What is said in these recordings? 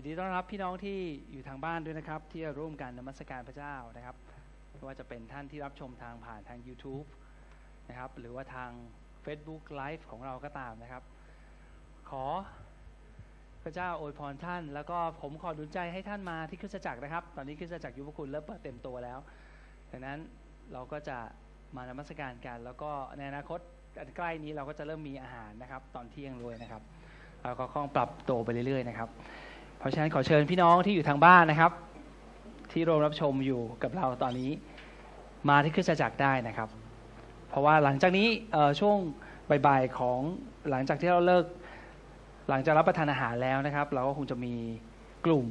ยินดีต้อนรับพี่น้องที่อยู่ทางบ้านด้วยนะครับ ที่จะร่วมกันนมัสการพระเจ้านะครับไม่ว่าจะเป็นท่านที่รับชมทางผ่านทาง YouTube นะครับหรือว่าทาง Facebook Live ของเราก็ตามนะครับ ขอพระเจ้าอวยพรท่าน แล้วก็ผมขอดุลใจให้ท่านมาที่คริสตจักรนะครับ ตอนนี้คริสตจักรยุวคุณเริ่มเปิดเต็มตัวแล้วดังนั้นเราก็จะมานมัสการกัน แล้วก็ในอนาคตอันใกล้นี้เราก็จะเริ่มมีอาหารนะครับ ตอนเที่ยงด้วยนะครับเราก็คล้องปรับตัวไปเรื่อยๆนะครับ เพราะฉะนั้นขอเชิญพี่น้องที่อยู่ทางบ้านนะครับ ที่ร่วมรับชมอยู่กับเราตอนนี้ มาที่คริสตจักรได้นะครับ เพราะว่าหลังจากนี้ช่วงบ่ายๆของหลังจากที่เราเลิก หลังจากรับประทานอาหารแล้วนะครับ เราก็คงจะมีกลุ่ม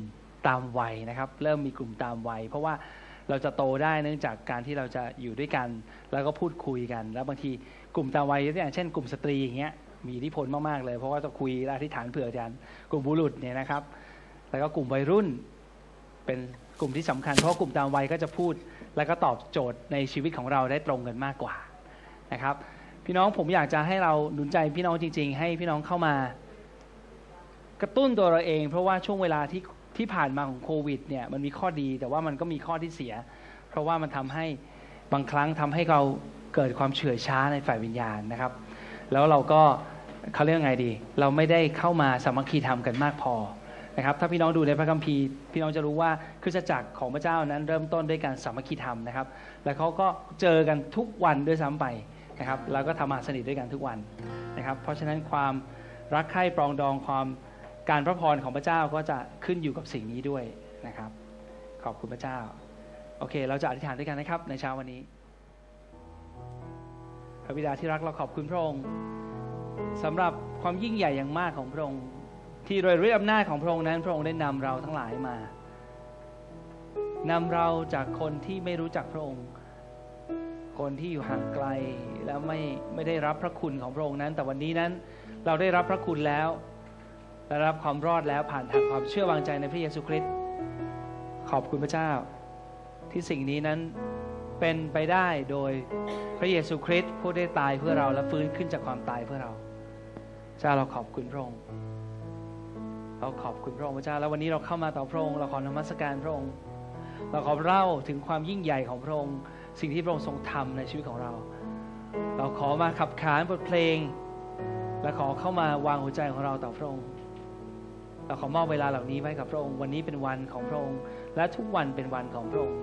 ตามวัยนะครับ เริ่มมีกลุ่มตามวัย เพราะว่าเราจะโตได้เนื่องจากการที่เราจะอยู่ด้วยกัน แล้วก็พูดคุยกัน แล้วบางทีกลุ่มตามวัยอย่างเช่นกลุ่มสตรีอย่างเงี้ยมีอิทธิพลมากๆเลย เพราะว่าจะคุยและอธิษฐานเผื่อกันกลุ่มบุรุษเนี่ยนะครับ แล้วก็กลุ่มวัยรุ่น เป็นกลุ่มที่สำคัญ เพราะกลุ่มตามวัยก็จะพูด แล้วก็ตอบโจทย์ในชีวิตของเราได้ตรงกันมากกว่านะครับ พี่น้องผมอยากจะให้เราหนุนใจพี่น้องจริง ๆ ให้พี่น้องเข้ามากระตุ้นตัวเราเอง เพราะว่าช่วงเวลาที่ที่ผ่านมาของโควิดเนี่ยมันมีข้อดีแต่ว่ามันก็มีข้อที่เสีย เพราะว่ามันทำให้บางครั้งทำให้เราเกิดความเฉื่อยช้าในฝ่ายวิญญาณนะครับ แล้วเราก็เขาเรียกไงดี เราไม่ได้เข้ามาสามัคคีธรรมกันมากพอ นะครับถ้าพี่น้องดูในพระคัมภีร์พี่น้องจะรู้ว่าคริสตจักรของพระเจ้านั้นเริ่มต้นด้วยการสามัคคีธรรมนะครับ แล้วเขาก็เจอกันทุกวันด้วยซ้ำไปนะครับแล้วก็ทำมาสนิทด้วยกันทุกวันนะครับ เพราะฉะนั้นความรักใคร่ปรองดองความการพระพรของพระเจ้าก็จะขึ้นอยู่กับสิ่งนี้ด้วยนะครับ ขอบคุณพระเจ้า โอเค เราจะอธิษฐานด้วยกันนะครับ ในเช้าวันนี้ พระบิดาที่รักเราขอบคุณพระองค์สำหรับความยิ่งใหญ่อย่างมากของพระองค์ ที่โดยฤทธิอำนาจของพระองค์นั้น พระองค์ได้นำเราทั้งหลายมานำเราจากคนที่ไม่รู้จักพระองค์ คนที่อยู่ห่างไกลแล้วไม่ไม่ได้รับพระคุณของพระองค์นั้น แต่วันนี้นั้นเราได้รับพระคุณแล้วและรับความรอดแล้วผ่านทางความเชื่อวางใจในพระเยซูคริสต์ขอบคุณพระเจ้า ที่สิ่งนี้นั้นเป็นไปได้โดยพระเยซูคริสต์ผู้ได้ตายเพื่อเราและฟื้นขึ้นจากความตายเพื่อเรา เจ้าเราขอบคุณพระองค์ เราขอบคุณพระองค์พระเจ้า แล้ววันนี้เราเข้ามาต่อพระองค์เราขอนมัสการพระองค์ เราขอเล่าถึงความยิ่งใหญ่ของพระองค์ สิ่งที่พระองค์ทรงทำในชีวิตของเรา เราขอมาขับขานบทเพลง และขอเข้ามาวางหัวใจของเราต่อพระองค์ เราขอมอบเวลาเหล่านี้ไว้กับพระองค์ วันนี้เป็นวันของพระองค์ และทุกวันเป็นวันของพระองค์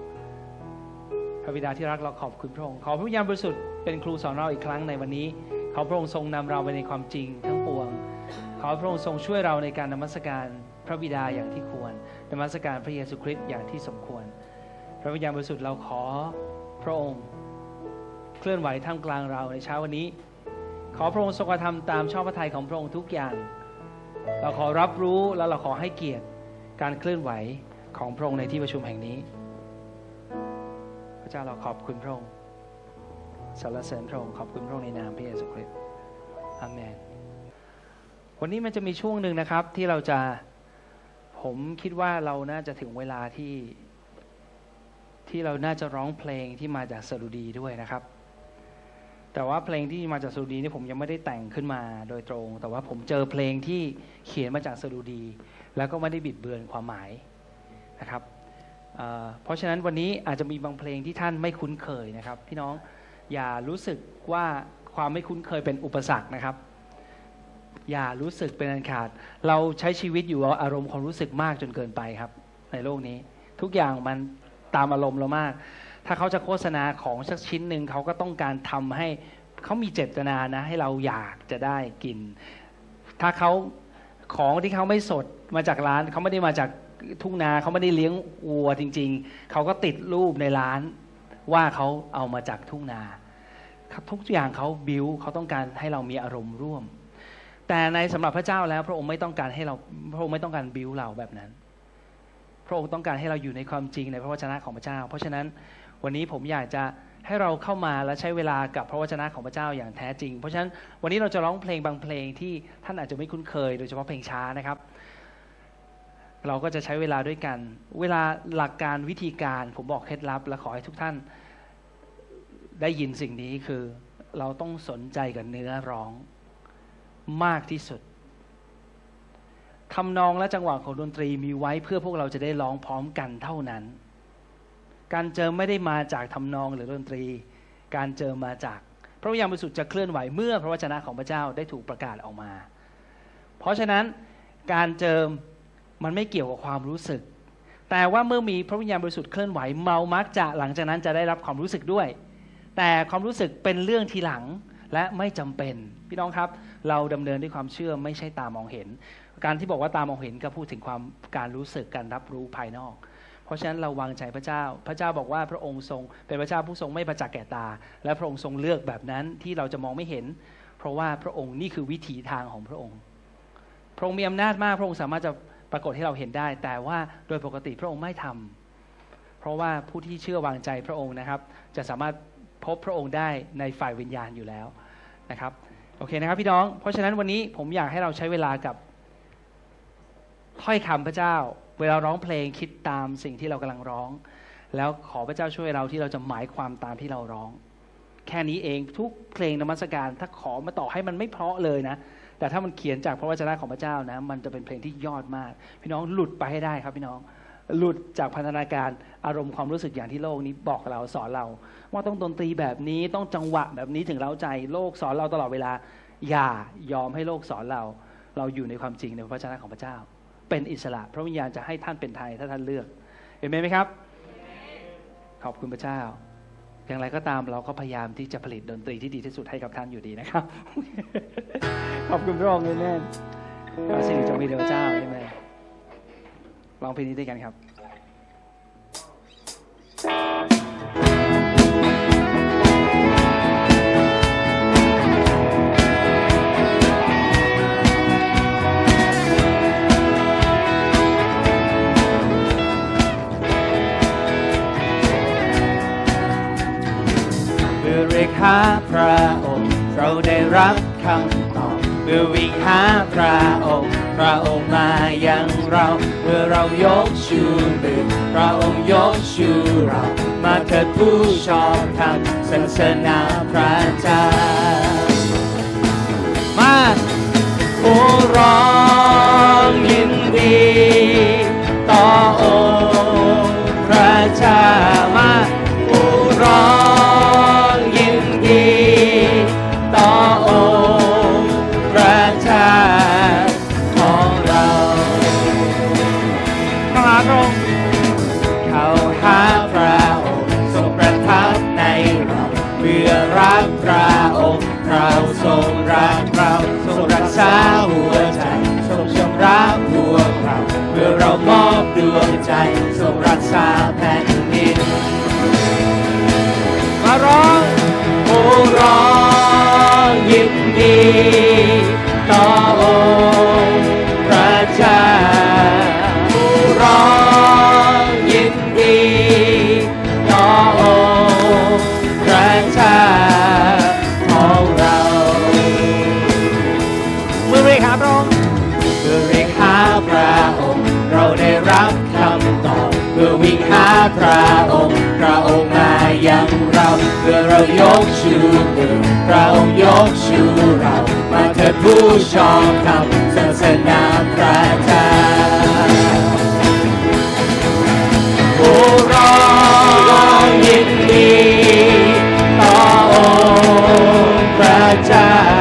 พระบิดาที่รักเราขอบคุณพระองค์ ขอพระวิญญาณบริสุทธิ์เป็นครูสอนเราอีกครั้งในวันนี้ ขอพระองค์ทรงนำเราไปในความจริงทั้งปวง ขอพระองค์ทรงช่วยเราในการนมัสการพระบิดาอย่างที่ควรนมัสการพระเยซูคริสต์อย่างที่สมควร พระวิญญาณบริสุทธิ์เราขอพระองค์เคลื่อนไหวท่ามกลางเราในเช้าวันนี้ ขอพระองค์ทรงกระทำตามชอบพระทัยของพระองค์ทุกอย่าง เราขอรับรู้และเราขอให้เกียรติการเคลื่อนไหวของพระองค์ในที่ประชุมแห่งนี้ พระเจ้าเราขอบคุณพระองค์สรรเสริญพระองค์ขอบคุณพระองค์ในนามพระเยซูคริสต์ วันนี้มันจะมีช่วงหนึ่งนะครับ ที่เราจะผมคิดว่าเราน่าจะถึงเวลาที่ที่เราน่าจะร้องเพลงที่มาจากสดุดีด้วยนะครับ แต่ว่าเพลงที่มาจากสดุดีนี่ผมยังไม่ได้แต่งขึ้นมาโดยตรง แต่ว่าผมเจอเพลงที่เขียนมาจากสดุดี แล้วก็ไม่ได้บิดเบือนความหมายนะครับเเพราะฉะนั้นวันนี้อาจจะมีบางเพลงที่ท่านไม่คุ้นเคยนะครับ พี่น้องอย่ารู้สึกว่าความไม่คุ้นเคยเป็นอุปสรรคนะครับ อย่ารู้สึกเป็นอันขาด เราใช้ชีวิตอยู่อารมณ์ความรู้สึกมากจนเกินไปครับ ในโลกนี้ ทุกอย่างมันตามอารมณ์เรามาก ถ้าเขาจะโฆษณาของสักชิ้นหนึ่งเขาก็ต้องการทำให้เขามีเจตนานะ ให้เราอยากจะได้กิน ถ้าเขาของที่เขาไม่สดมาจากร้านเขาไม่ได้มาจากทุ่งนาเขาไม่ได้เลี้ยงวัวจริง ๆ เขาก็ติดรูปในร้านว่าเขาเอามาจากทุ่งนาทุกอย่างเขาบิวเขาต้องการให้เรามีอารมณ์ร่วม แต่ในสำหรับพระเจ้าแล้ว พระองค์ไม่ต้องการให้เราพระองค์ไม่ต้องการบิวเราแบบนั้น พระองค์ต้องการให้เราอยู่ในความจริงในพระวจนะของพระเจ้า เพราะฉะนั้นวันนี้ผมอยากจะให้เราเข้ามาและใช้เวลากับพระวจนะของพระเจ้าอย่างแท้จริง เพราะฉะนั้นวันนี้เราจะร้องเพลงบางเพลงที่ท่านอาจจะไม่คุ้นเคย โดยเฉพาะเพลงช้านะครับ เราก็จะใช้เวลาด้วยกัน เวลาหลักการวิธีการ ผมบอกเคล็ดลับ และขอให้ทุกท่านได้ยินสิ่งนี้คือ เราต้องสนใจกับเนื้อร้อง มากที่สุดทำนองและจังหวะของดนตรีมีไว้เพื่อพวกเราจะได้ร้องพร้อมกันเท่านั้น การเจิมไม่ได้มาจากทำนองหรือดนตรี การเจิมมาจาก พระวิญญาณบริสุทธิ์จะเคลื่อนไหวเมื่อพระวจนะของพระเจ้าได้ถูกประกาศออกมา เพราะฉะนั้นการเจิมมันไม่เกี่ยวกับความรู้สึก แต่ว่าเมื่อมีพระวิญญาณบริสุทธิ์เคลื่อนไหวเมามักจะหลังจากนั้นจะได้รับความรู้สึกด้วย แต่ความรู้สึกเป็นเรื่องทีหลัง และไม่จำเป็น พี่น้องครับ เราดำเนินด้วยความเชื่อไม่ใช่ตามองเห็น การที่บอกว่าตามองเห็นก็พูดถึงความการรู้สึกการรับรู้ภายนอก เพราะฉะนั้นเราวางใจพระเจ้า พระเจ้าบอกว่าพระองค์ทรง เป็นพระเจ้าผู้ทรงไม่ประจักษ์แก่ตา และพระองค์ทรงเลือกแบบนั้นที่เราจะมองไม่เห็น เพราะว่าพระองค์นี่คือวิถีทางของพระองค์ พระองค์มีอำนาจมาก พระองค์สามารถจะปรากฏให้เราเห็นได้ แต่ว่าโดยปกติพระองค์ไม่ทำเพราะว่าผู้ที่เชื่อวางใจพระองค์นะครับ จะสามารถพบพระองค์ได้ในฝ่ายวิญญาณอยู่แล้ว นะครับโอเคนะครับพี่น้องเพราะฉะนั้นวันนี้ผมอยากให้เราใช้เวลากับถ้อยคำพระเจ้า เวลาร้องเพลงคิดตามสิ่งที่เรากำลังร้อง แล้วขอพระเจ้าช่วยเราที่เราจะหมายความตามที่เราร้อง แค่นี้เองทุกเพลงนมัสการถ้าขอมาต่อให้มันไม่เพราะเลยนะแต่ถ้ามันเขียนจากพระวจนะของพระเจ้านะ มันจะเป็นเพลงที่ยอดมาก พี่น้องหลุดไปให้ได้ครับพี่น้อง หลุดจากพันธนาการอารมณ์ความรู้สึกอย่างที่โลกนี้บอกเราสอนเรา ว่าต้องดนตรีแบบนี้ต้องจังหวะแบบนี้ถึงเราใจโลกสอนเราตลอดเวลา อย่ายอมให้โลกสอนเรา เราอยู่ในความจริงในพระวจนะของพระเจ้า เป็นอิสระ พระวิญญาณจะให้ท่านเป็นไทยถ้าท่านเลือกเห็นไหมครับ ขอบคุณพระเจ้า อย่างไรก็ตามเราก็พยายามที่จะผลิตดนตรีที่ดีที่สุดให้กับท่านอยู่ดีนะครับ ขอบคุณพระองค์เอเมนขอสิ่งจงมีเดียวเจ้าเอเม นลองเพลงนี้ด้วยกันครับ เมื่อเรายกชูมือพระองค์ยกชูเรามาเถิดผู้ชอบธรรมสรรเสริญพระเจ้ามาผู้ร้องยินดี รงรักษาแผ่นดินมาร้องโอ้ร้องยินดีต่อ เรายกชูมือเรายกชูเรามาเถิดผู้ชอบธรรมสรรเสนาพระเจ้าผู้ร้องยินดีต่อองค์พระเจ้า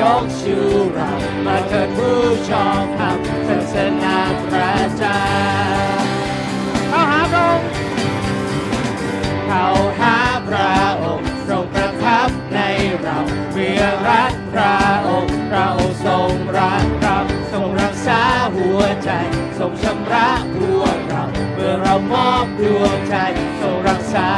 ยกชูเรามาเถิดผู้ชอบธรรมสรรเสริญนาพระเจ้าเข้าหาพระองค์เข้าหาพระองค์ทรงประทับในเราเพื่อรักพระองค์พระองค์ทรงรักเราทรงรักษาหัวใจ ทรงชำระพวกเรา เมื่อเรามอบดวงใจทรงรักษา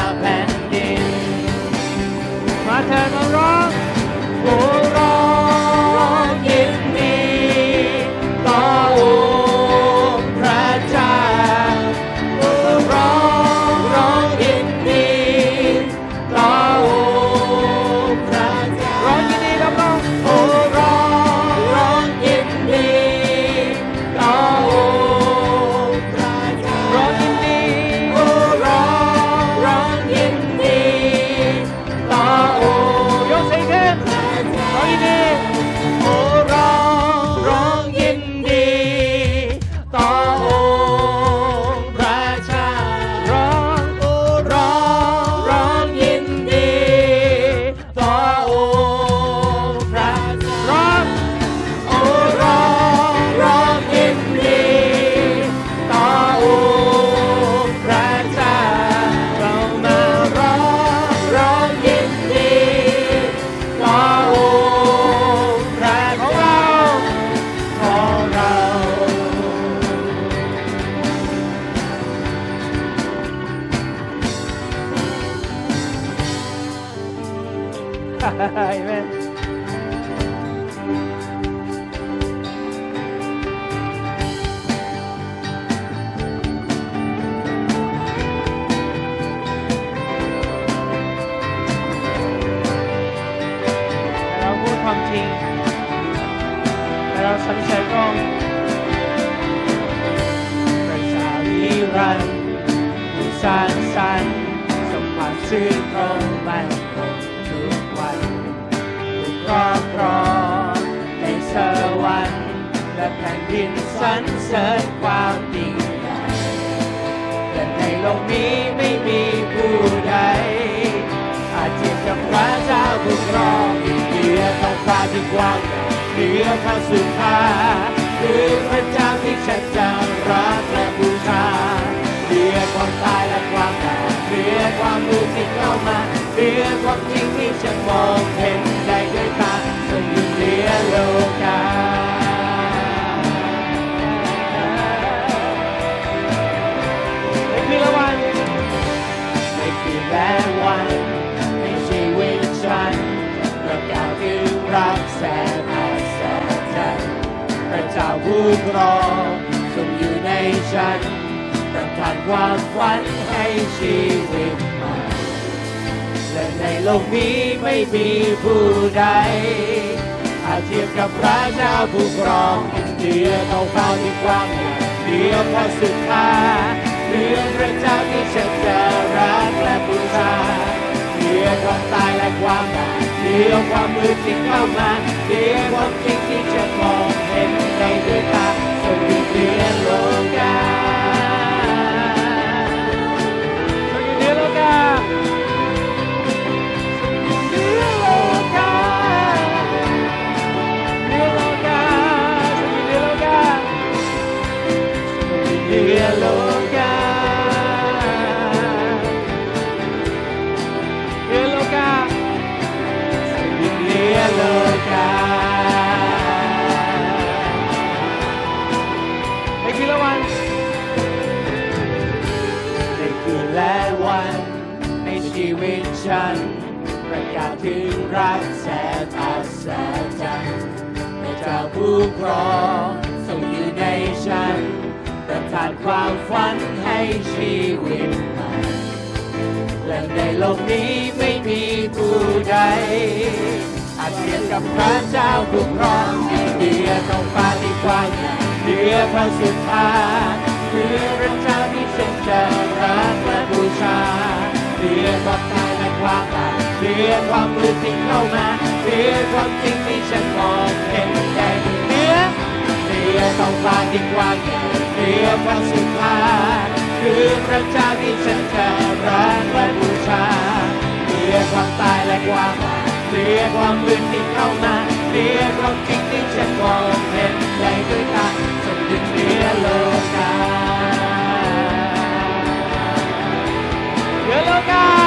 บาปเหนือความมืดที่เข้ามาเหนือความจริงที่จะมองเห็นได้ด้วยตาทรงอยู่เหนือโลกาทรงอยู่เหนือโลกาเหนือโลกาเหนือโลกาทรงอยู่เหนือโลกาเหนือโลกา รักแสนอัศจรรย์พระเจ้าผู้ครองทรงอยู่ในฉัน ประทานความฝันให้ชีวิตใหม่และในโลกนี้ไม่มีผู้ใด อาจเทียบกับพระเจ้าผู้ครองเหนือท้องฟ้าที่กว้างใหญ่เหนือพระสุธาเหนือพระเจ้าที่ทรงจะรักและบูชาเหนือความตายและความตาย เหนือความมืดที่เข้ามาเหนือความจริงที่ฉันมองเห็นได้เนือเหนือท้องฟ้าที่กว้างใหญ่เหนือพระสุธาคือพระเจ้าที่ฉันจะรักและบูชาเหนือความตายและความบาปเหเคลียความมืดที่เข้ามาเคลียความจริงที่ฉันมองเห็นในด้วยตาจนถึงเหนือโลกาเห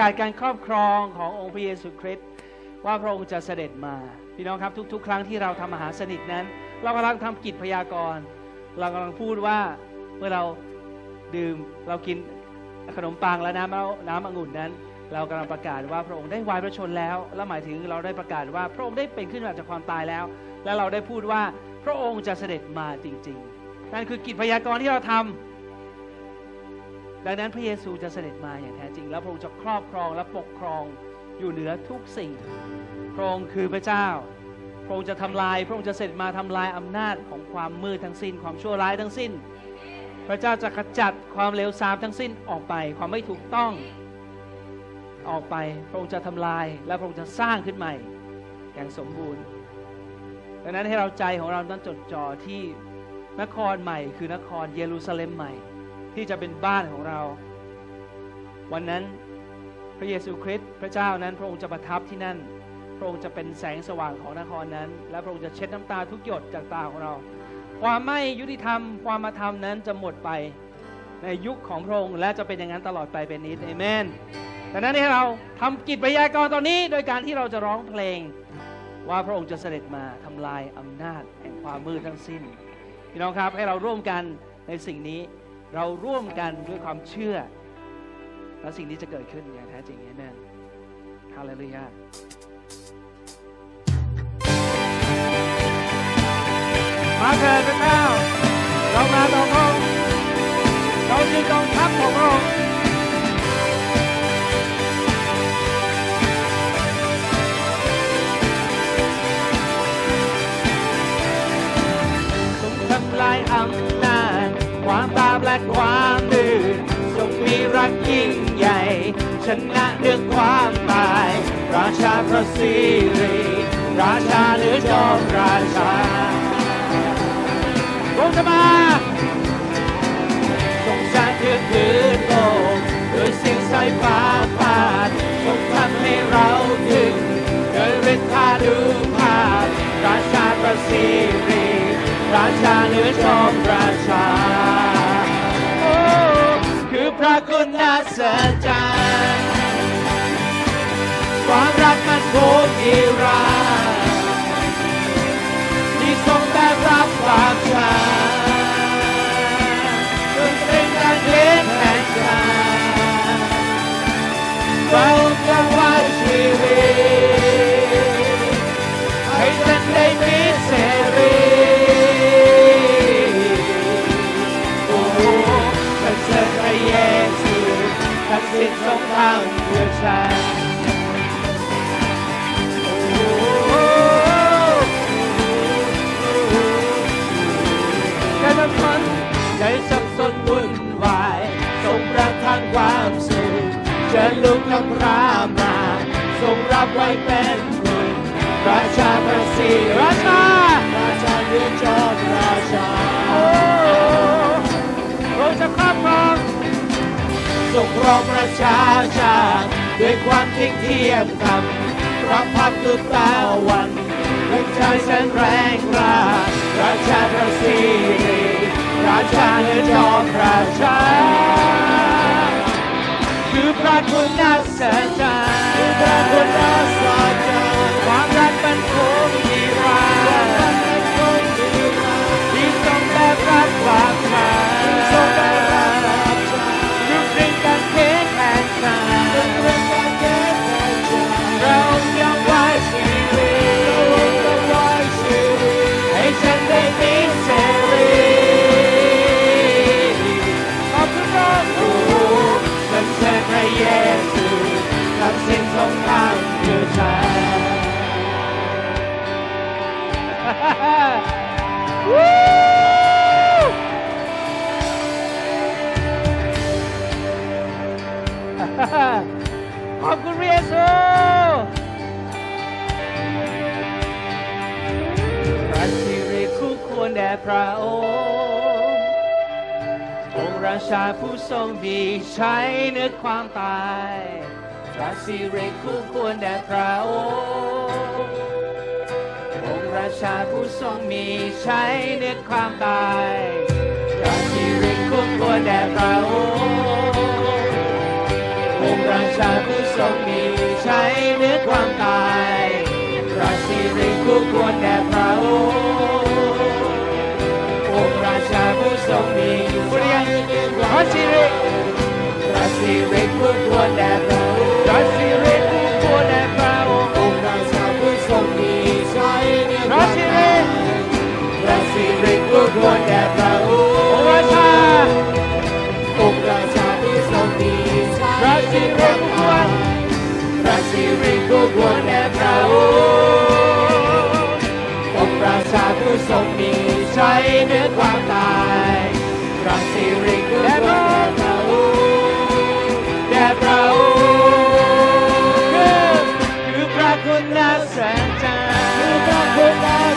กาศการครอบครองขององค์พระเยซูคริสต์ว่าพระองค์จะเสด็จมา พี่น้องครับทุก ๆ ครั้งที่เราทำอาหารสนิทนั้น เรากำลังทำกิจพยากรณ์เรากำลังพูดว่าเมื่อเราดื่มเรากินขนมปังและน้ำน้ำองุ่นนั้น เรากำลังประกาศว่าพระองค์ได้วายพระชนแล้ว และหมายถึงเราได้ประกาศว่าพระองค์ได้เป็นขึ้นมาจากความตายแล้ว และเราได้พูดว่าพระองค์จะเสด็จมาจริง ๆ นั่นคือกิจพยากรณ์ที่เราทำ ดังนั้นพระเยซูจะเสด็จมาอย่างแท้จริง แล้วพระองค์จะครอบครองและปกครองอยู่เหนือทุกสิ่ง พระองค์คือพระเจ้า พระองค์จะทำลาย พระองค์จะเสด็จมาทำลายอำนาจของความมืดทั้งสิ้น ความชั่วร้ายทั้งสิ้น พระเจ้าจะขจัดความเลวทรามทั้งสิ้นออกไป ความไม่ถูกต้องออกไป พระองค์จะทำลาย และพระองค์จะสร้างขึ้นใหม่ อย่างสมบูรณ์ ดังนั้นให้เราใจของเราต้องจดจ่อที่นครใหม่คือนครเยรูซาเล็มใหม่ ที่จะเป็นบ้านของเรา วันนั้นพระเยซูคริสต์พระเจ้านั้น พระองค์จะประทับที่นั่น พระองค์จะเป็นแสงสว่างของนครนั้น และพระองค์จะเช็ดน้ำตาทุกหยดจากตาของเรา ความไม่ยุติธรรม ความมาธรรมนั้นจะหมดไปในยุคของพระองค์และจะเป็นอย่างนั้นตลอดไปเป็นนิดเอเมนดังนั้นให้เราทำกิจพยากรณ์ตอนนี้โดยการที่เราจะร้องเพลง ว่าพระองค์จะเสด็จมาทำลายอำนาจแห่งความมืดทั้งสิ้นพี่น้องครับให้เราร่วมกันในสิ่งนี้ เราร่วมกันด้วยความเชื่อ และสิ่งนี้จะเกิดขึ้นอย่างแท้จริงเอเมนฮาเลลูยามาเถิดพระเจ้าเรามาต่อพระองค์เราคือกองทัพของพระองค์ทรงทำลายอำนาจ ความและความมืดทรงมีรักยิ่งใหญ่ชนะเรื่องความตาย ราชาพระสิริราชาเหนือจอมราชาพระองค์จะมาทรงสร้างพื้นพื้นโลกโดยสิ่งสายฟ้าฟาดทรงทำให้เราถึงเดินฤทธานุภาพราชาประสิริราชาเหนือจอมราชา พระคุณน่าเสียใจความรักมันโคงนิรันดร์ที่ทรงได้รับความชา เชิญลูกนำพระมาทรงรับไว้เป็นบุญราชาประสิทธิ์ราชาราชาเรือนจอมราชาโอ้พระองค์จะครอบครองทรงครองประชาชาติด้วยความทิ้งเทียมธรรมพระพักตร์ทุกตาวันเป็นชายแสนแรงกล้าราชาประสิทธิ์ราชาเหนือจอมราชา คือพระคุณน่ yeah. ผู้ทรงดีใช้เนื้อความตายพระสิริคู่ควรแด่พระองค์องค์ราชาผู้ทรงมีใช้เนื้อความตายพระสิริคู่ควรแด่พระองค์องค์ราชาผู้ทรงมีใช้เนื้อความตายพระสิริคู่ควรแด่พระองค์องค์ราชาผู้ทรงมี พระสิริพระสิริคู่ควรแด่พระองค์พระสิริคู่ควรแด่พระองค์องค์ราชาผู้ทรงมีใช้เนื้อพระสิริพระสิริคู่ควรแด่พระองค์องค์ราชาองค์ราชาผู้ทรงมีใช้พระสิริคู่ควรพระสิริคู่ควรแด่พระองค์องค์ราชาผู้ทรงมีใช้เหนือความตาย พ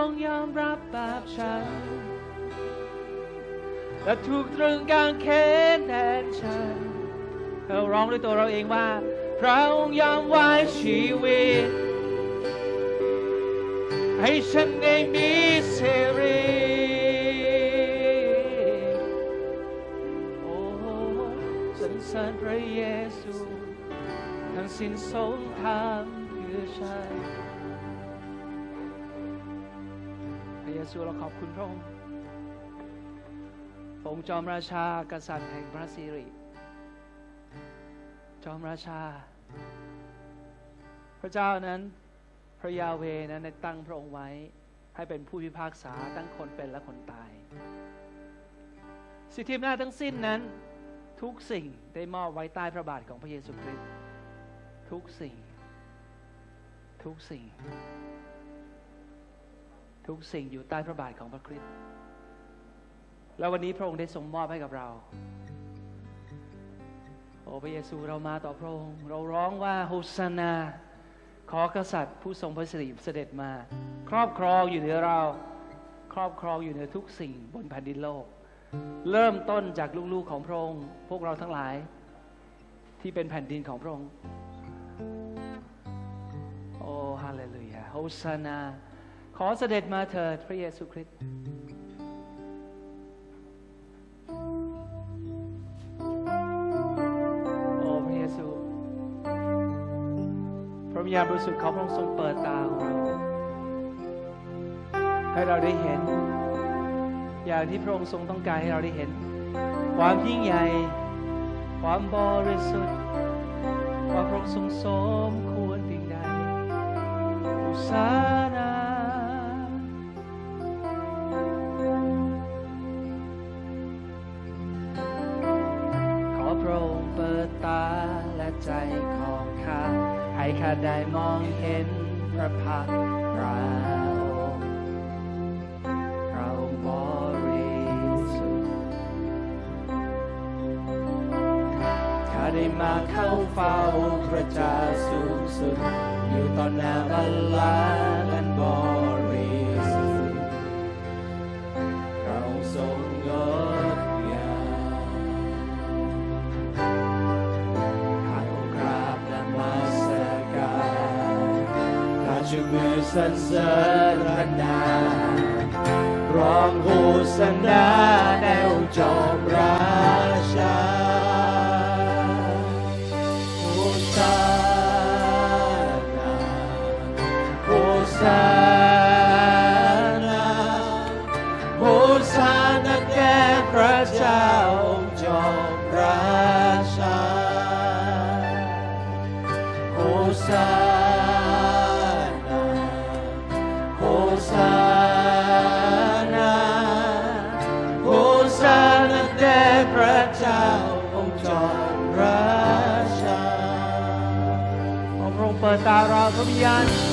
ที่ทรงยอมรับบาปฉัน และถูกตรึงกางเขนแทนฉันเราร้องด้วยตัวเราเองว่า พระองค์ยอมไว้ชีวิต ให้ฉันได้มีเสรีโอ้สรรเสริญพระเยซู ทั้งสิ้นทรงทำเพื่อฉัน ยซูเราขอบคุณพระองค์พระองค์จอมราชากษัตริย์แห่งพระสิริ จอมราชา พระเจ้านั้นพระยาเวนั้นได้ตั้งพระองค์ไว้ ให้เป็นผู้พิพากษาทั้งคนเป็นและคนตาย สิทธิอำนาจทั้งสิ้นนั้น ทุกสิ่งได้มอบไว้ใต้พระบาทของพระเยซูคริสต์ทุกสิ่ง ทุกสิ่ง ทุกสิ่งอยู่ใต้พระบาทของพระคริสต์แล้ววันนี้พระองค์ได้ทรงมอบให้กับเรา โอ้พระเยซูเรามาต่อพระองค์ เราร้องว่าโฮสนา ขอกษัตริย์ผู้ทรงพระสิริเสด็จมา ครอบครองอยู่เหนือเรา ครอบครองอยู่เหนือทุกสิ่งบนแผ่นดินโลก เริ่มต้นจากลูกๆของพระองค์ พวกเราทั้งหลาย ที่เป็นแผ่นดินของพระองค์ โอ้ฮาเลลูยาโฮสนา ขอเสด็จมาเถิดพระเยซูคริสต์โอ้พระเยซู พระวิญญาณบริสุทธิ์ของพระองค์ทรงเปิดตาของเราให้เราได้เห็น อย่างที่พระองค์ทรงต้องการให้เราได้เห็น ความยิ่งใหญ่ ความบริสุทธิ์ว่าพระองค์ทรงสมควรเพียงใดอุสานา เห็นพระพักตร์เราเราบริสุทธิ์ข้าได้มาเข้าเฝ้าพระเจ้าสูงสุด อยู่ต่อหน้าบัลลังก์อันบริ สรรเสริญพระนามร้องโหสนาแนวจอมรา beyond.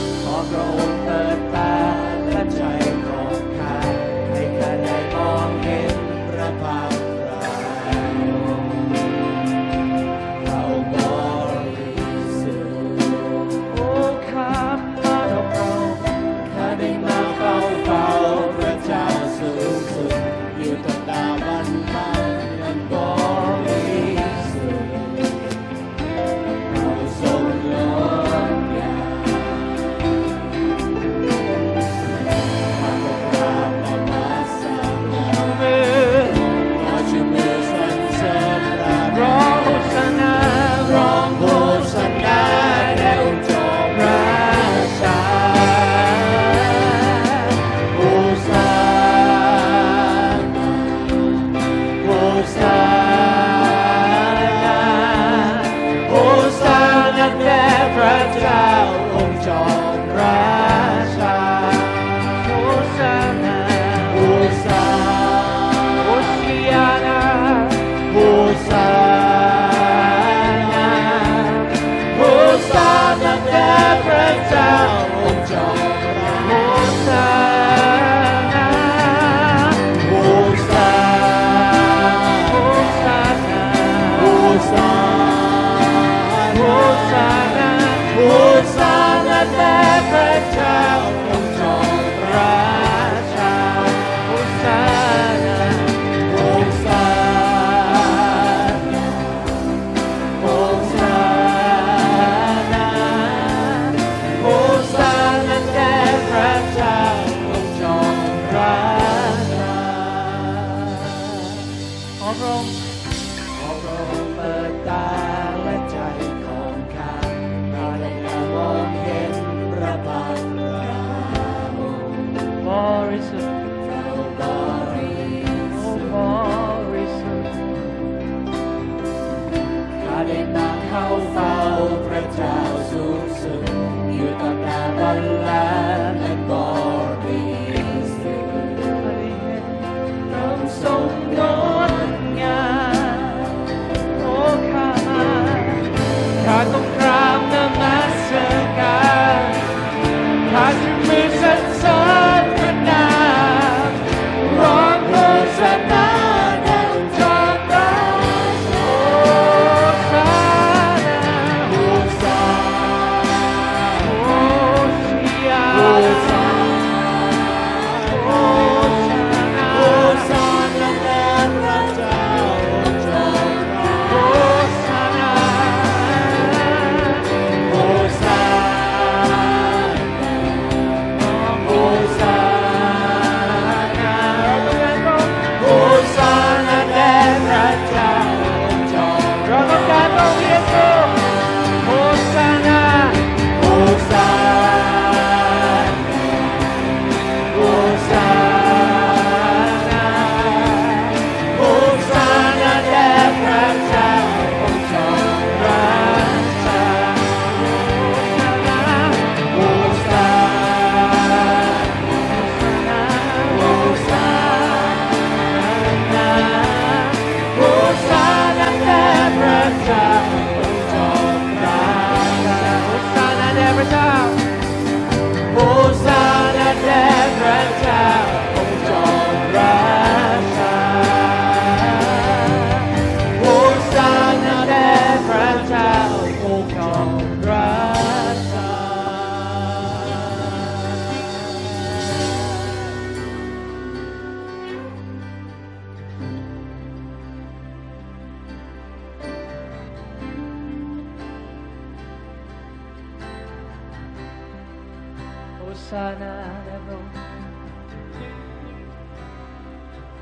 ซานาแด่พระองค์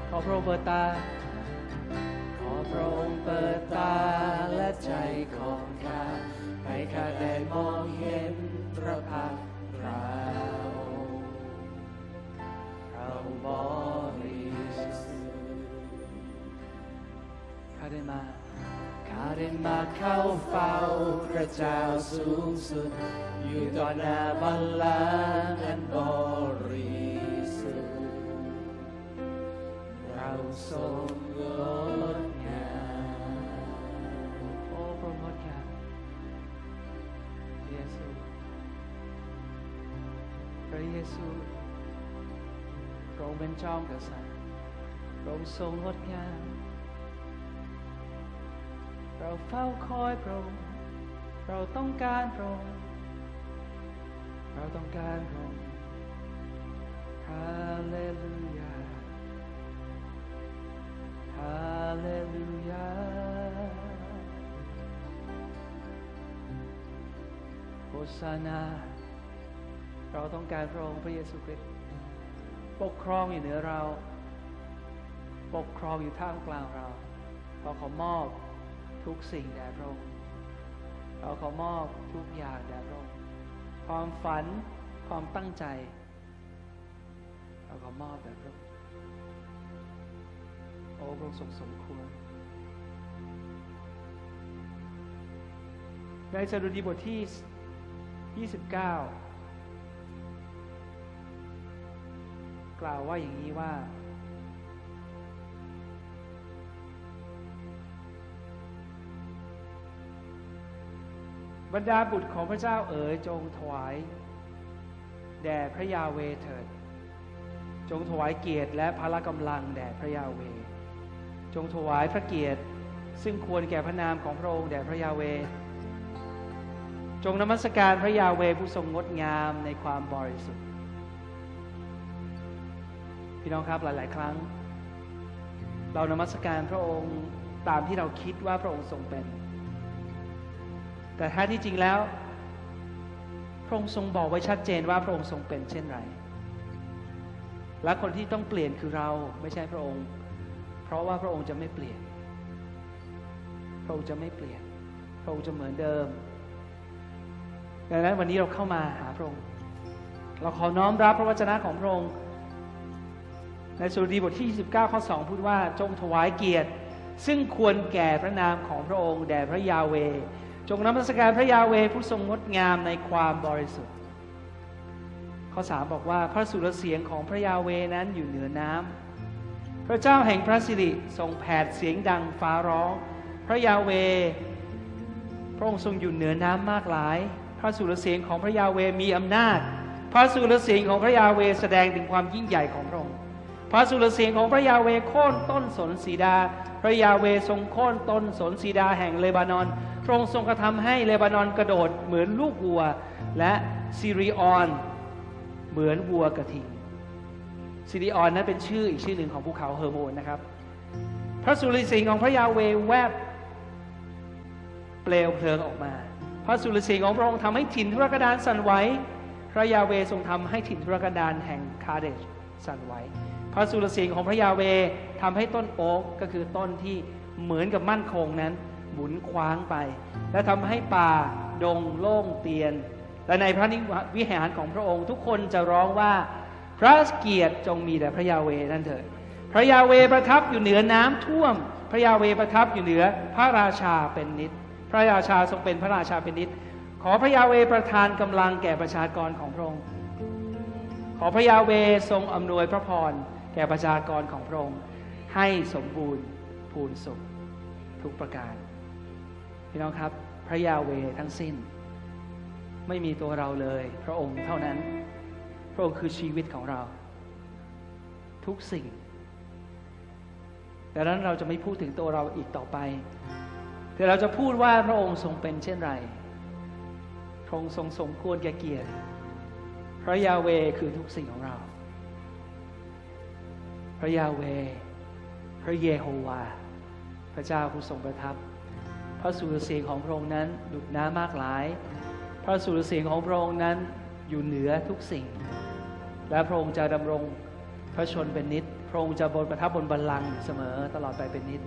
ขอพระองค์เปิดตา ขอพระองค์เปิดตาและใจของข้าให้ข้าได้มองเห็นพระพักตร์พระองค์พระองค์บริสุทธิ์ข้าได้มา ข้าได้มาเข้าเฝ้าพระเจ้าสูงสุด อยู่ต่อหน้าบัลลังก์อันบริสุทธิ์เราทรงงดงามโอ้พระองค์งดงามพระเยซูพระเยซูพระองค์เป็นจอมกษัตริย์พระองค์ทรงงดงาม เราเฝ้าคอยพระองค์เราต้องการพระองค์เราต้องการพระองค์ฮาเลลูยาฮาเลลูยาโฮซานาเราต้องการพระองค์พระเยซูคริสต์ปกครองอยู่เหนือเรา ปกครองอยู่ท่ามกลางเราเราขอมอบ ทุกสิ่งแด่พระองค์เราขอมอบทุกอย่างแด่พระองค์ความฝันความตั้งใจ เราขอมอบแด่พระองค์โอ้พระองค์ทรงสมควร ในสดุดีบทที่ 29 กล่าวว่าอย่างนี้ว่า บรรดาบุตรของพระเจ้าเอ๋ยจงถวาย แด่พระยาเวเถิด จงถวายเกียรติและพละกำลังแด่พระยาเว จงถวายพระเกียรติ ซึ่งควรแก่พระนามของพระองค์แด่พระยาเว จงนมัสการพระยาเวผู้ทรงงดงามในความบริสุทธิ์ พี่น้องครับหลาย ๆ ครั้ง เรานมัสการพระองค์ตามที่เราคิดว่าพระองค์ทรงเป็น แต่แท้ที่จริงแล้ว พระองค์ทรงบอกไว้ชัดเจนว่าพระองค์ทรงเป็นเช่นไร และคนที่ต้องเปลี่ยนคือเราไม่ใช่พระองค์ เพราะว่าพระองค์จะไม่เปลี่ยน พระองค์จะไม่เปลี่ยน พระองค์จะเหมือนเดิม ดังนั้นวันนี้เราเข้ามาหาพระองค์ เราขอน้อมรับพระวจนะของพระองค์ ในสุรดีบทที่29ข้อ2พูดว่าจงถวายเกียรติ ซึ่งควรแก่พระนามของพระองค์แด่พระยาเว จงนมัสการพระยาเวผู้ทรงงดงามในความบริสุทธิ์ ข้อ3บอกว่าพระสุรเสียงของพระยาเวนั้นอยู่เหนือน้ำพระเจ้าแห่งพระสิริทรงแผดเสียงดังฟ้าร้อง พระยาเว พระองค์ทรงอยู่เหนือน้ำมากหลาย พระสุรเสียงของพระยาเวมีอำนาจ พระสุรเสียงของพระยาเวแสดงถึงความยิ่งใหญ่ของพระ ระสุรเสียงของพระยาเวโค่นต้นสนสีดา พระยาเวทรงโค่นต้นสนสีดาแห่งเลบานอนพระองค์ทรงกระทำให้เลบานอนกระโดดเหมือนลูกวัว และซิริออนเหมือนวัวกระทิงซิริออนนั้นเป็นชื่ออีกชื่อหนึ่งของภูเขาเฮอร์โมนนะครับ พระสุรเสียงของพระยาเวแวบเปลวเพลิงออกมา พระสุรเสียงของพระองค์ทำให้ถิ่นทุรกันดารสั่นไหวพระยาเวทรงทำให้ถิ่นทุรกันดารแห่งคาเดชสั่นไหว พระสุรเสียงของพระยาเวทำให้ต้นโอ๊กก็คือต้นที่เหมือนกับมั่นคงนั้น หมุนคว้างไป และทำให้ป่าดงโล่งเตียน และในพระนิวิหารของพระองค์ทุกคนจะร้องว่าพระเกียรติจงมีแด่พระยาเวนั่นเถิดพระยาเวประทับอยู่เหนือน้ำท่วม พระยาเวประทับอยู่เหนือพระราชาเป็นนิด พระราชาทรงเป็นพระราชาเป็นนิด ขอพระยาเวประทานกำลังแก่ประชากรของพระองค์ขอพระยาเวทรงอำนวยพระพร แก่ประชากรของพระองค์ให้สมบูรณ์พูนสุขทุกประการ พี่น้องครับ พระยาเวทั้งสิ้น ไม่มีตัวเราเลย พระองค์เท่านั้น พระองค์คือชีวิตของเรา ทุกสิ่งดังนั้นเราจะไม่พูดถึงตัวเราอีกต่อไป แต่เราจะพูดว่าพระองค์ทรงเป็นเช่นไร พระองค์ทรงสมควรแก่เกียรติ พระยาเวคือทุกสิ่งของเรา ระยาเว พระเยโฮวา พระเจ้าผู้ทรงประทับ พระสุรเสียงของพระองค์นั้นดุจน้ำมากหลาย พระสุรเสียงของพระองค์นั้นอยู่เหนือทุกสิ่ง และพระองค์จะดำรงพระชนเป็นนิจพระองค์จะบนประทับบนบัลลังก์เสมอตลอดไปเป็นนิจ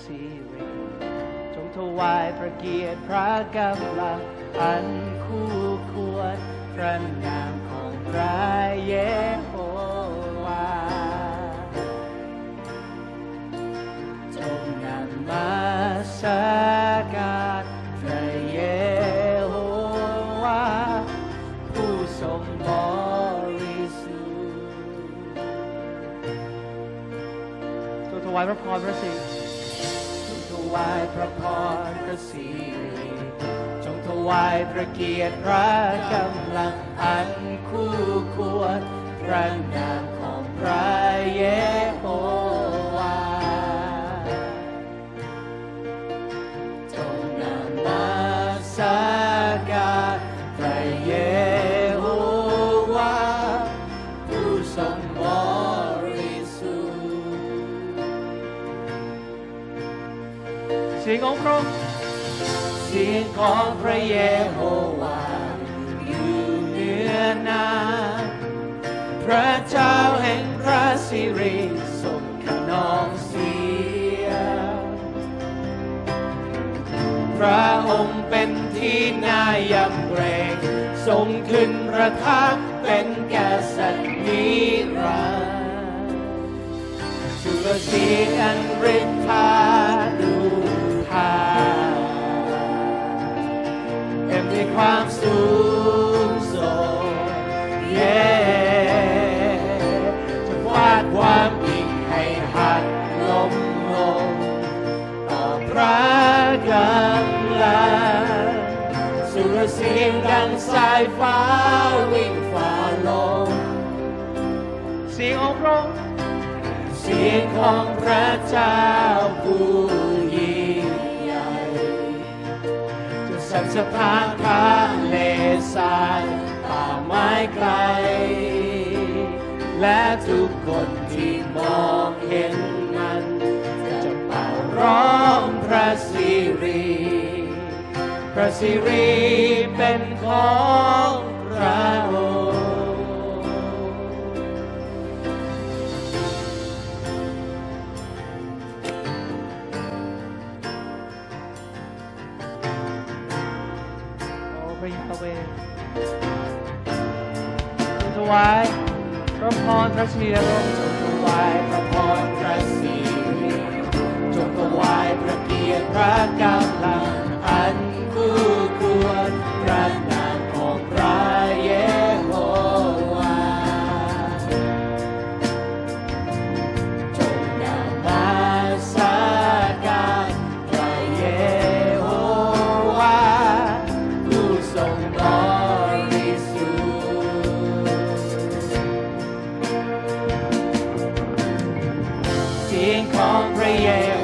สิริจงถวายพระเกียรติพระกำลังอันคู่ควรพระนามของพระเยโฮวาจงนำมาสักการพระเยโฮวาผู้ทรงบริสุทธิ์จงถวายพระพรพระสิริ พระพรพระสิริจงถวายพระเกียรติพระกำลังอันคู่ควรพระนามของพระเย ของพระเยโฮวาอยู่เหนือน้ำพระเจ้าแห่งพระสิริทรงขนองเสีย พระองค์เป็นที่น่ายำเกรงทรงขึ้นประทับเป็นกษัตริย์นิรันดร์สุรสีอันฤทธา งดังสายฟ้าวิ่งฝ่าลมเสียงของพระองค์เสียงของพระเจ้าผู้ยิ่งใหญ่จะสั่นสะพานทะเลทรายป่าไม้ไกล และทุกคนที่มองเห็นมัน จะเป่าร้องพระสิริ พระสิริเป็นของพระองค์โอ้พระยาเวถวายพระพรพระสิริและพระองค์จงถวายพระพรพระสิริจงถวายพระเกียรติพระกำลัง ของพระเย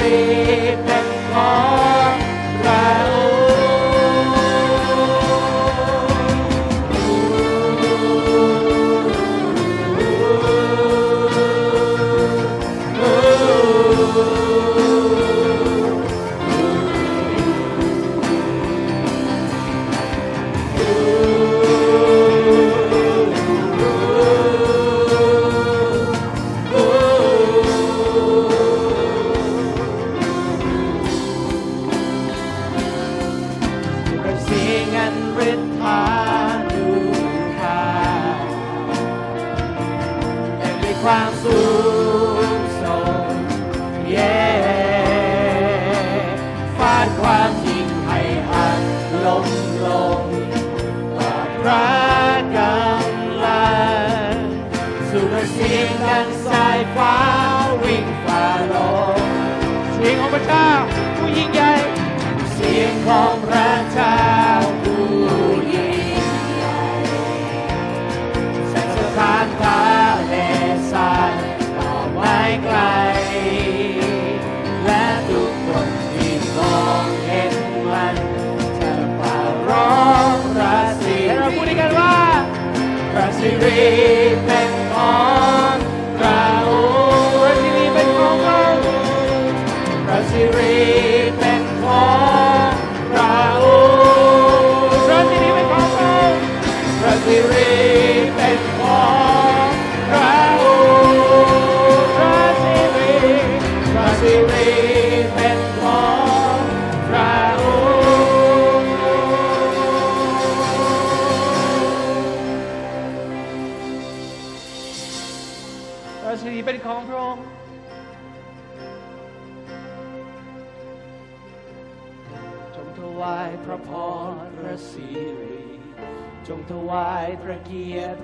เป็นของ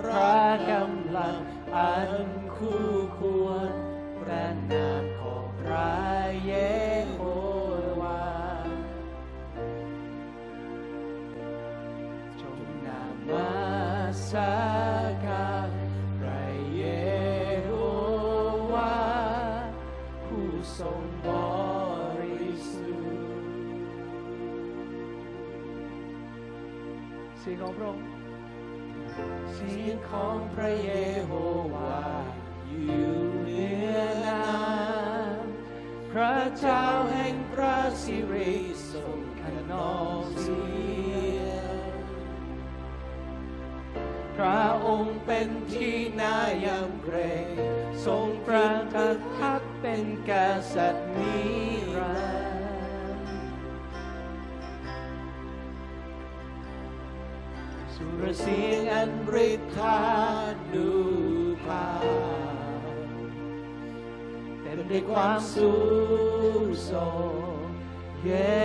พระกำลังอันคู่ควรพระนามของพระเยโฮวาจงนำมาสักการพระเยโฮวาผู้ทรงบริสุทธิ์สียงของพระองค์ เสียงของพระเยโฮวาอยู่เหนือน้ำพระเจ้าแห่งพระสิริทรงขนองเสียงพระองค์เป็นที่น่ายำเกรงทรงประทับเป็นกษัตริย์นิรัน สุรเสียงอันฤทธานุภาเต็มด้วยความสูงส่งเย่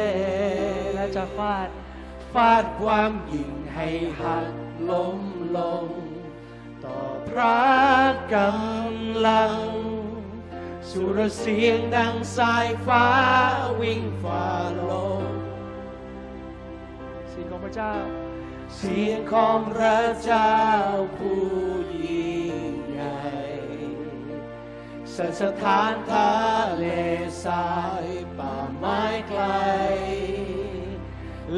และจะฟาด ฟาดความยิ่งให้หักล้มลง ต่อพระกำลัง สุรเสียงดังสายฟ้าวิ่งฝ่าลมสียงของพระเจ้า เสียงของพระเจ้าผู้ยิ่งใหญ่สัสถานทะเลทรายป่าไม้ไกล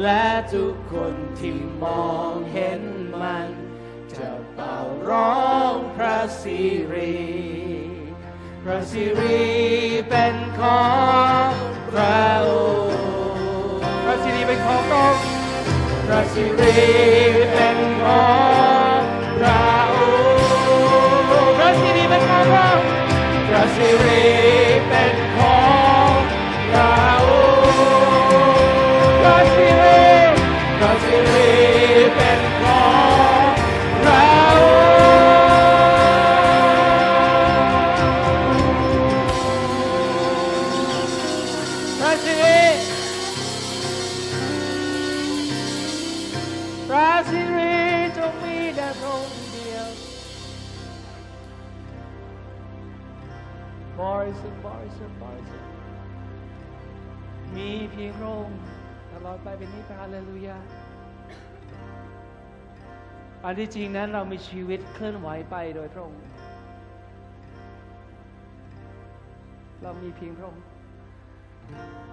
และทุกคนที่มองเห็นมัน จะเป่าร้องพระสิริ พระสิริเป็นของ พระสิริ อันที่จริงนั้นเรามีชีวิตเคลื่อนไหวไปโดยพระองค์ เรามีเพียงพระองค์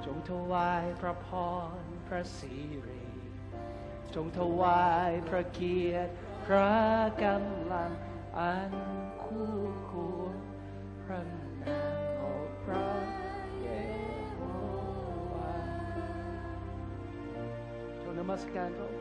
จงถวายพระพรพระสิริจงถวายพระเกียรติพระกำลังอันคู่ควรพระนามของพระเยโฮวาจงนมัสการพระองค์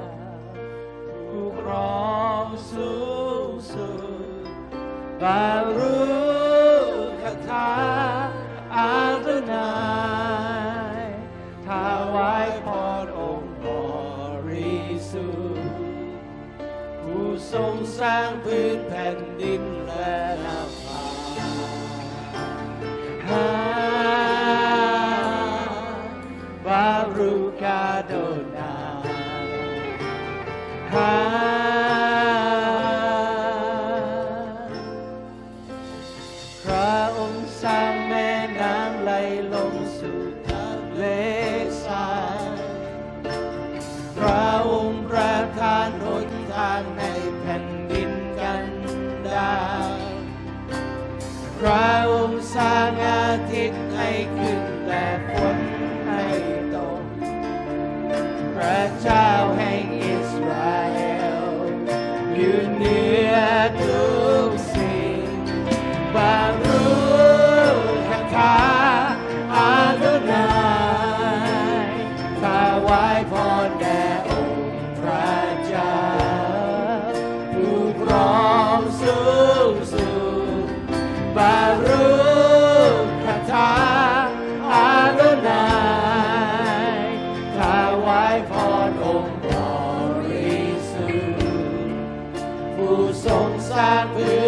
รองสูงสุดบารุคาถาอาตนายถาวายพรองค์บริสุทธิ์ผู้ทรงสร้างพื้นแผ่นดิน side will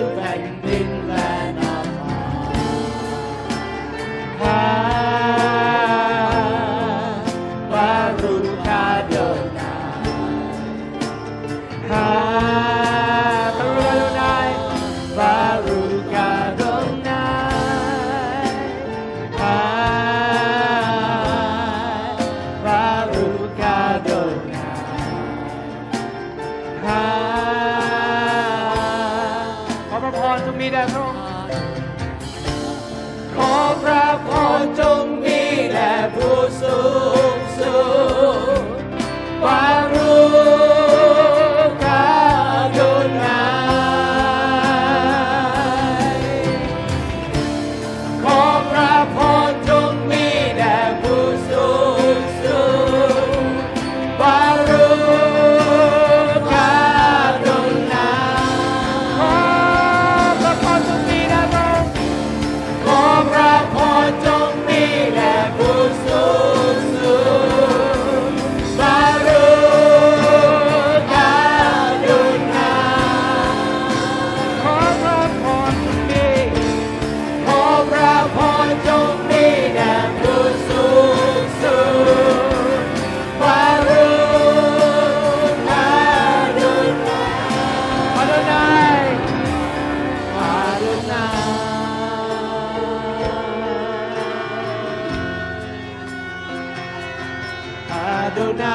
Adonai,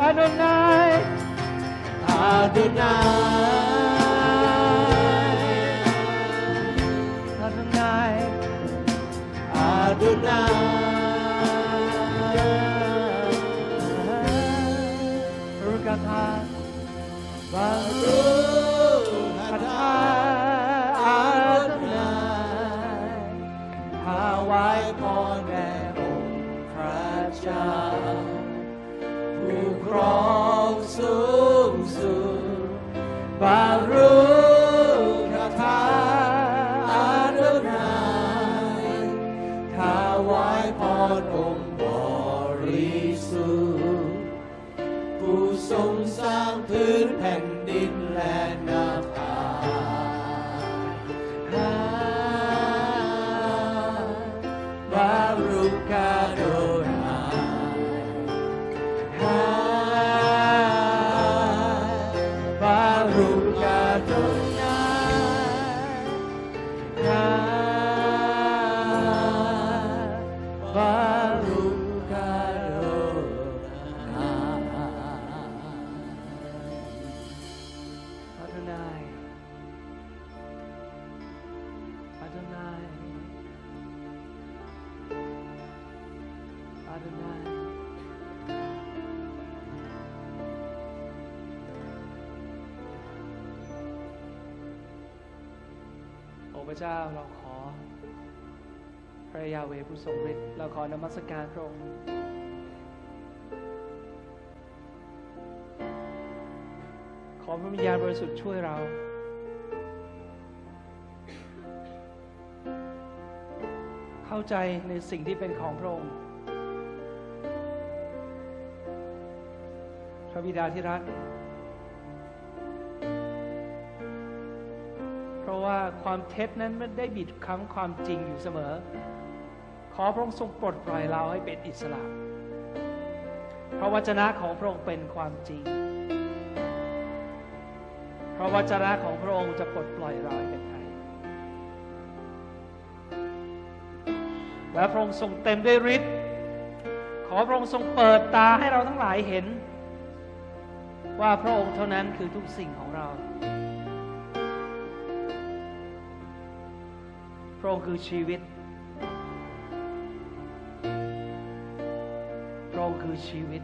Adonai, Adonai, Adonai, Adonai. จ้าผู้ครอง พระเจ้าเราขอ พระยาเวผู้ทรงฤทธิ์เราขอนมัสการพระองค์ขอพระวิญญาณบริสุทธิ์ช่วยเราเข้าใจในสิ่งที่เป็นของพระองค์ พระบิดาที่รัก ความเท็จนั้นไม่ได้บิดคั้นความจริงอยู่เสมอ ขอพระองค์ทรงปลดปล่อยเราให้เป็นอิสระเพราะวจนะของพระองค์เป็นความจริงเพราะวจนะของพระองค์จะปลดปล่อยเราให้เป็นไทยและพระองค์ทรงเต็มด้วยฤทธิ์ ขอพระองค์ทรงเปิดตาให้เราทั้งหลายเห็น ว่าพระองค์เท่านั้นคือทุกสิ่งของ ค์คือชีวิต พระองค์คือชีวิต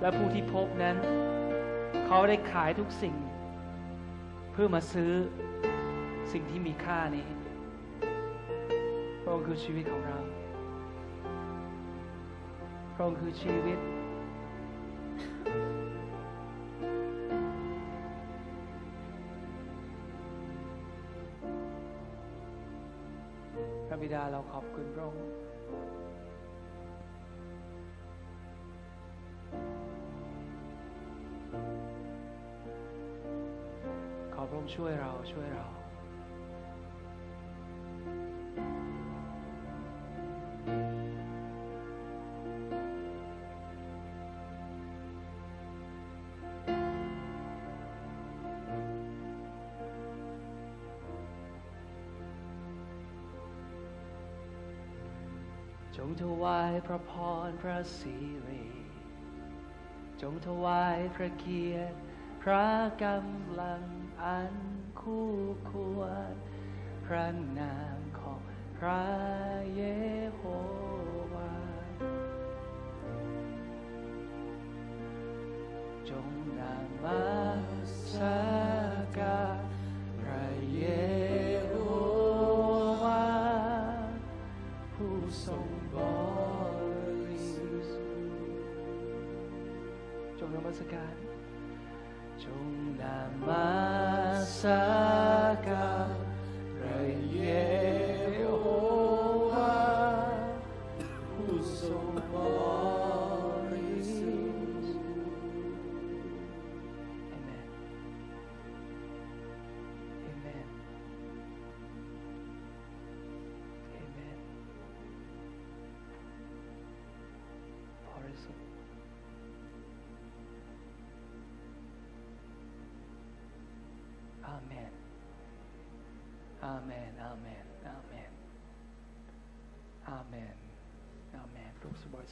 และผู้ที่พบนั้น เขาได้ขายทุกสิ่ง เพื่อมาซื้อสิ่งที่มีค่านี้ พระองค์คือชีวิตของเรา พระองค์คือชีวิต ขอบคุณพระองค์ขอพระองค์ช่วยเราช่วยเรา พระพรพระสิริจงถวายพระเกียรติพระกำลังอันคู่ควรพระนามของพระเยโฮวาจงนำมา จงน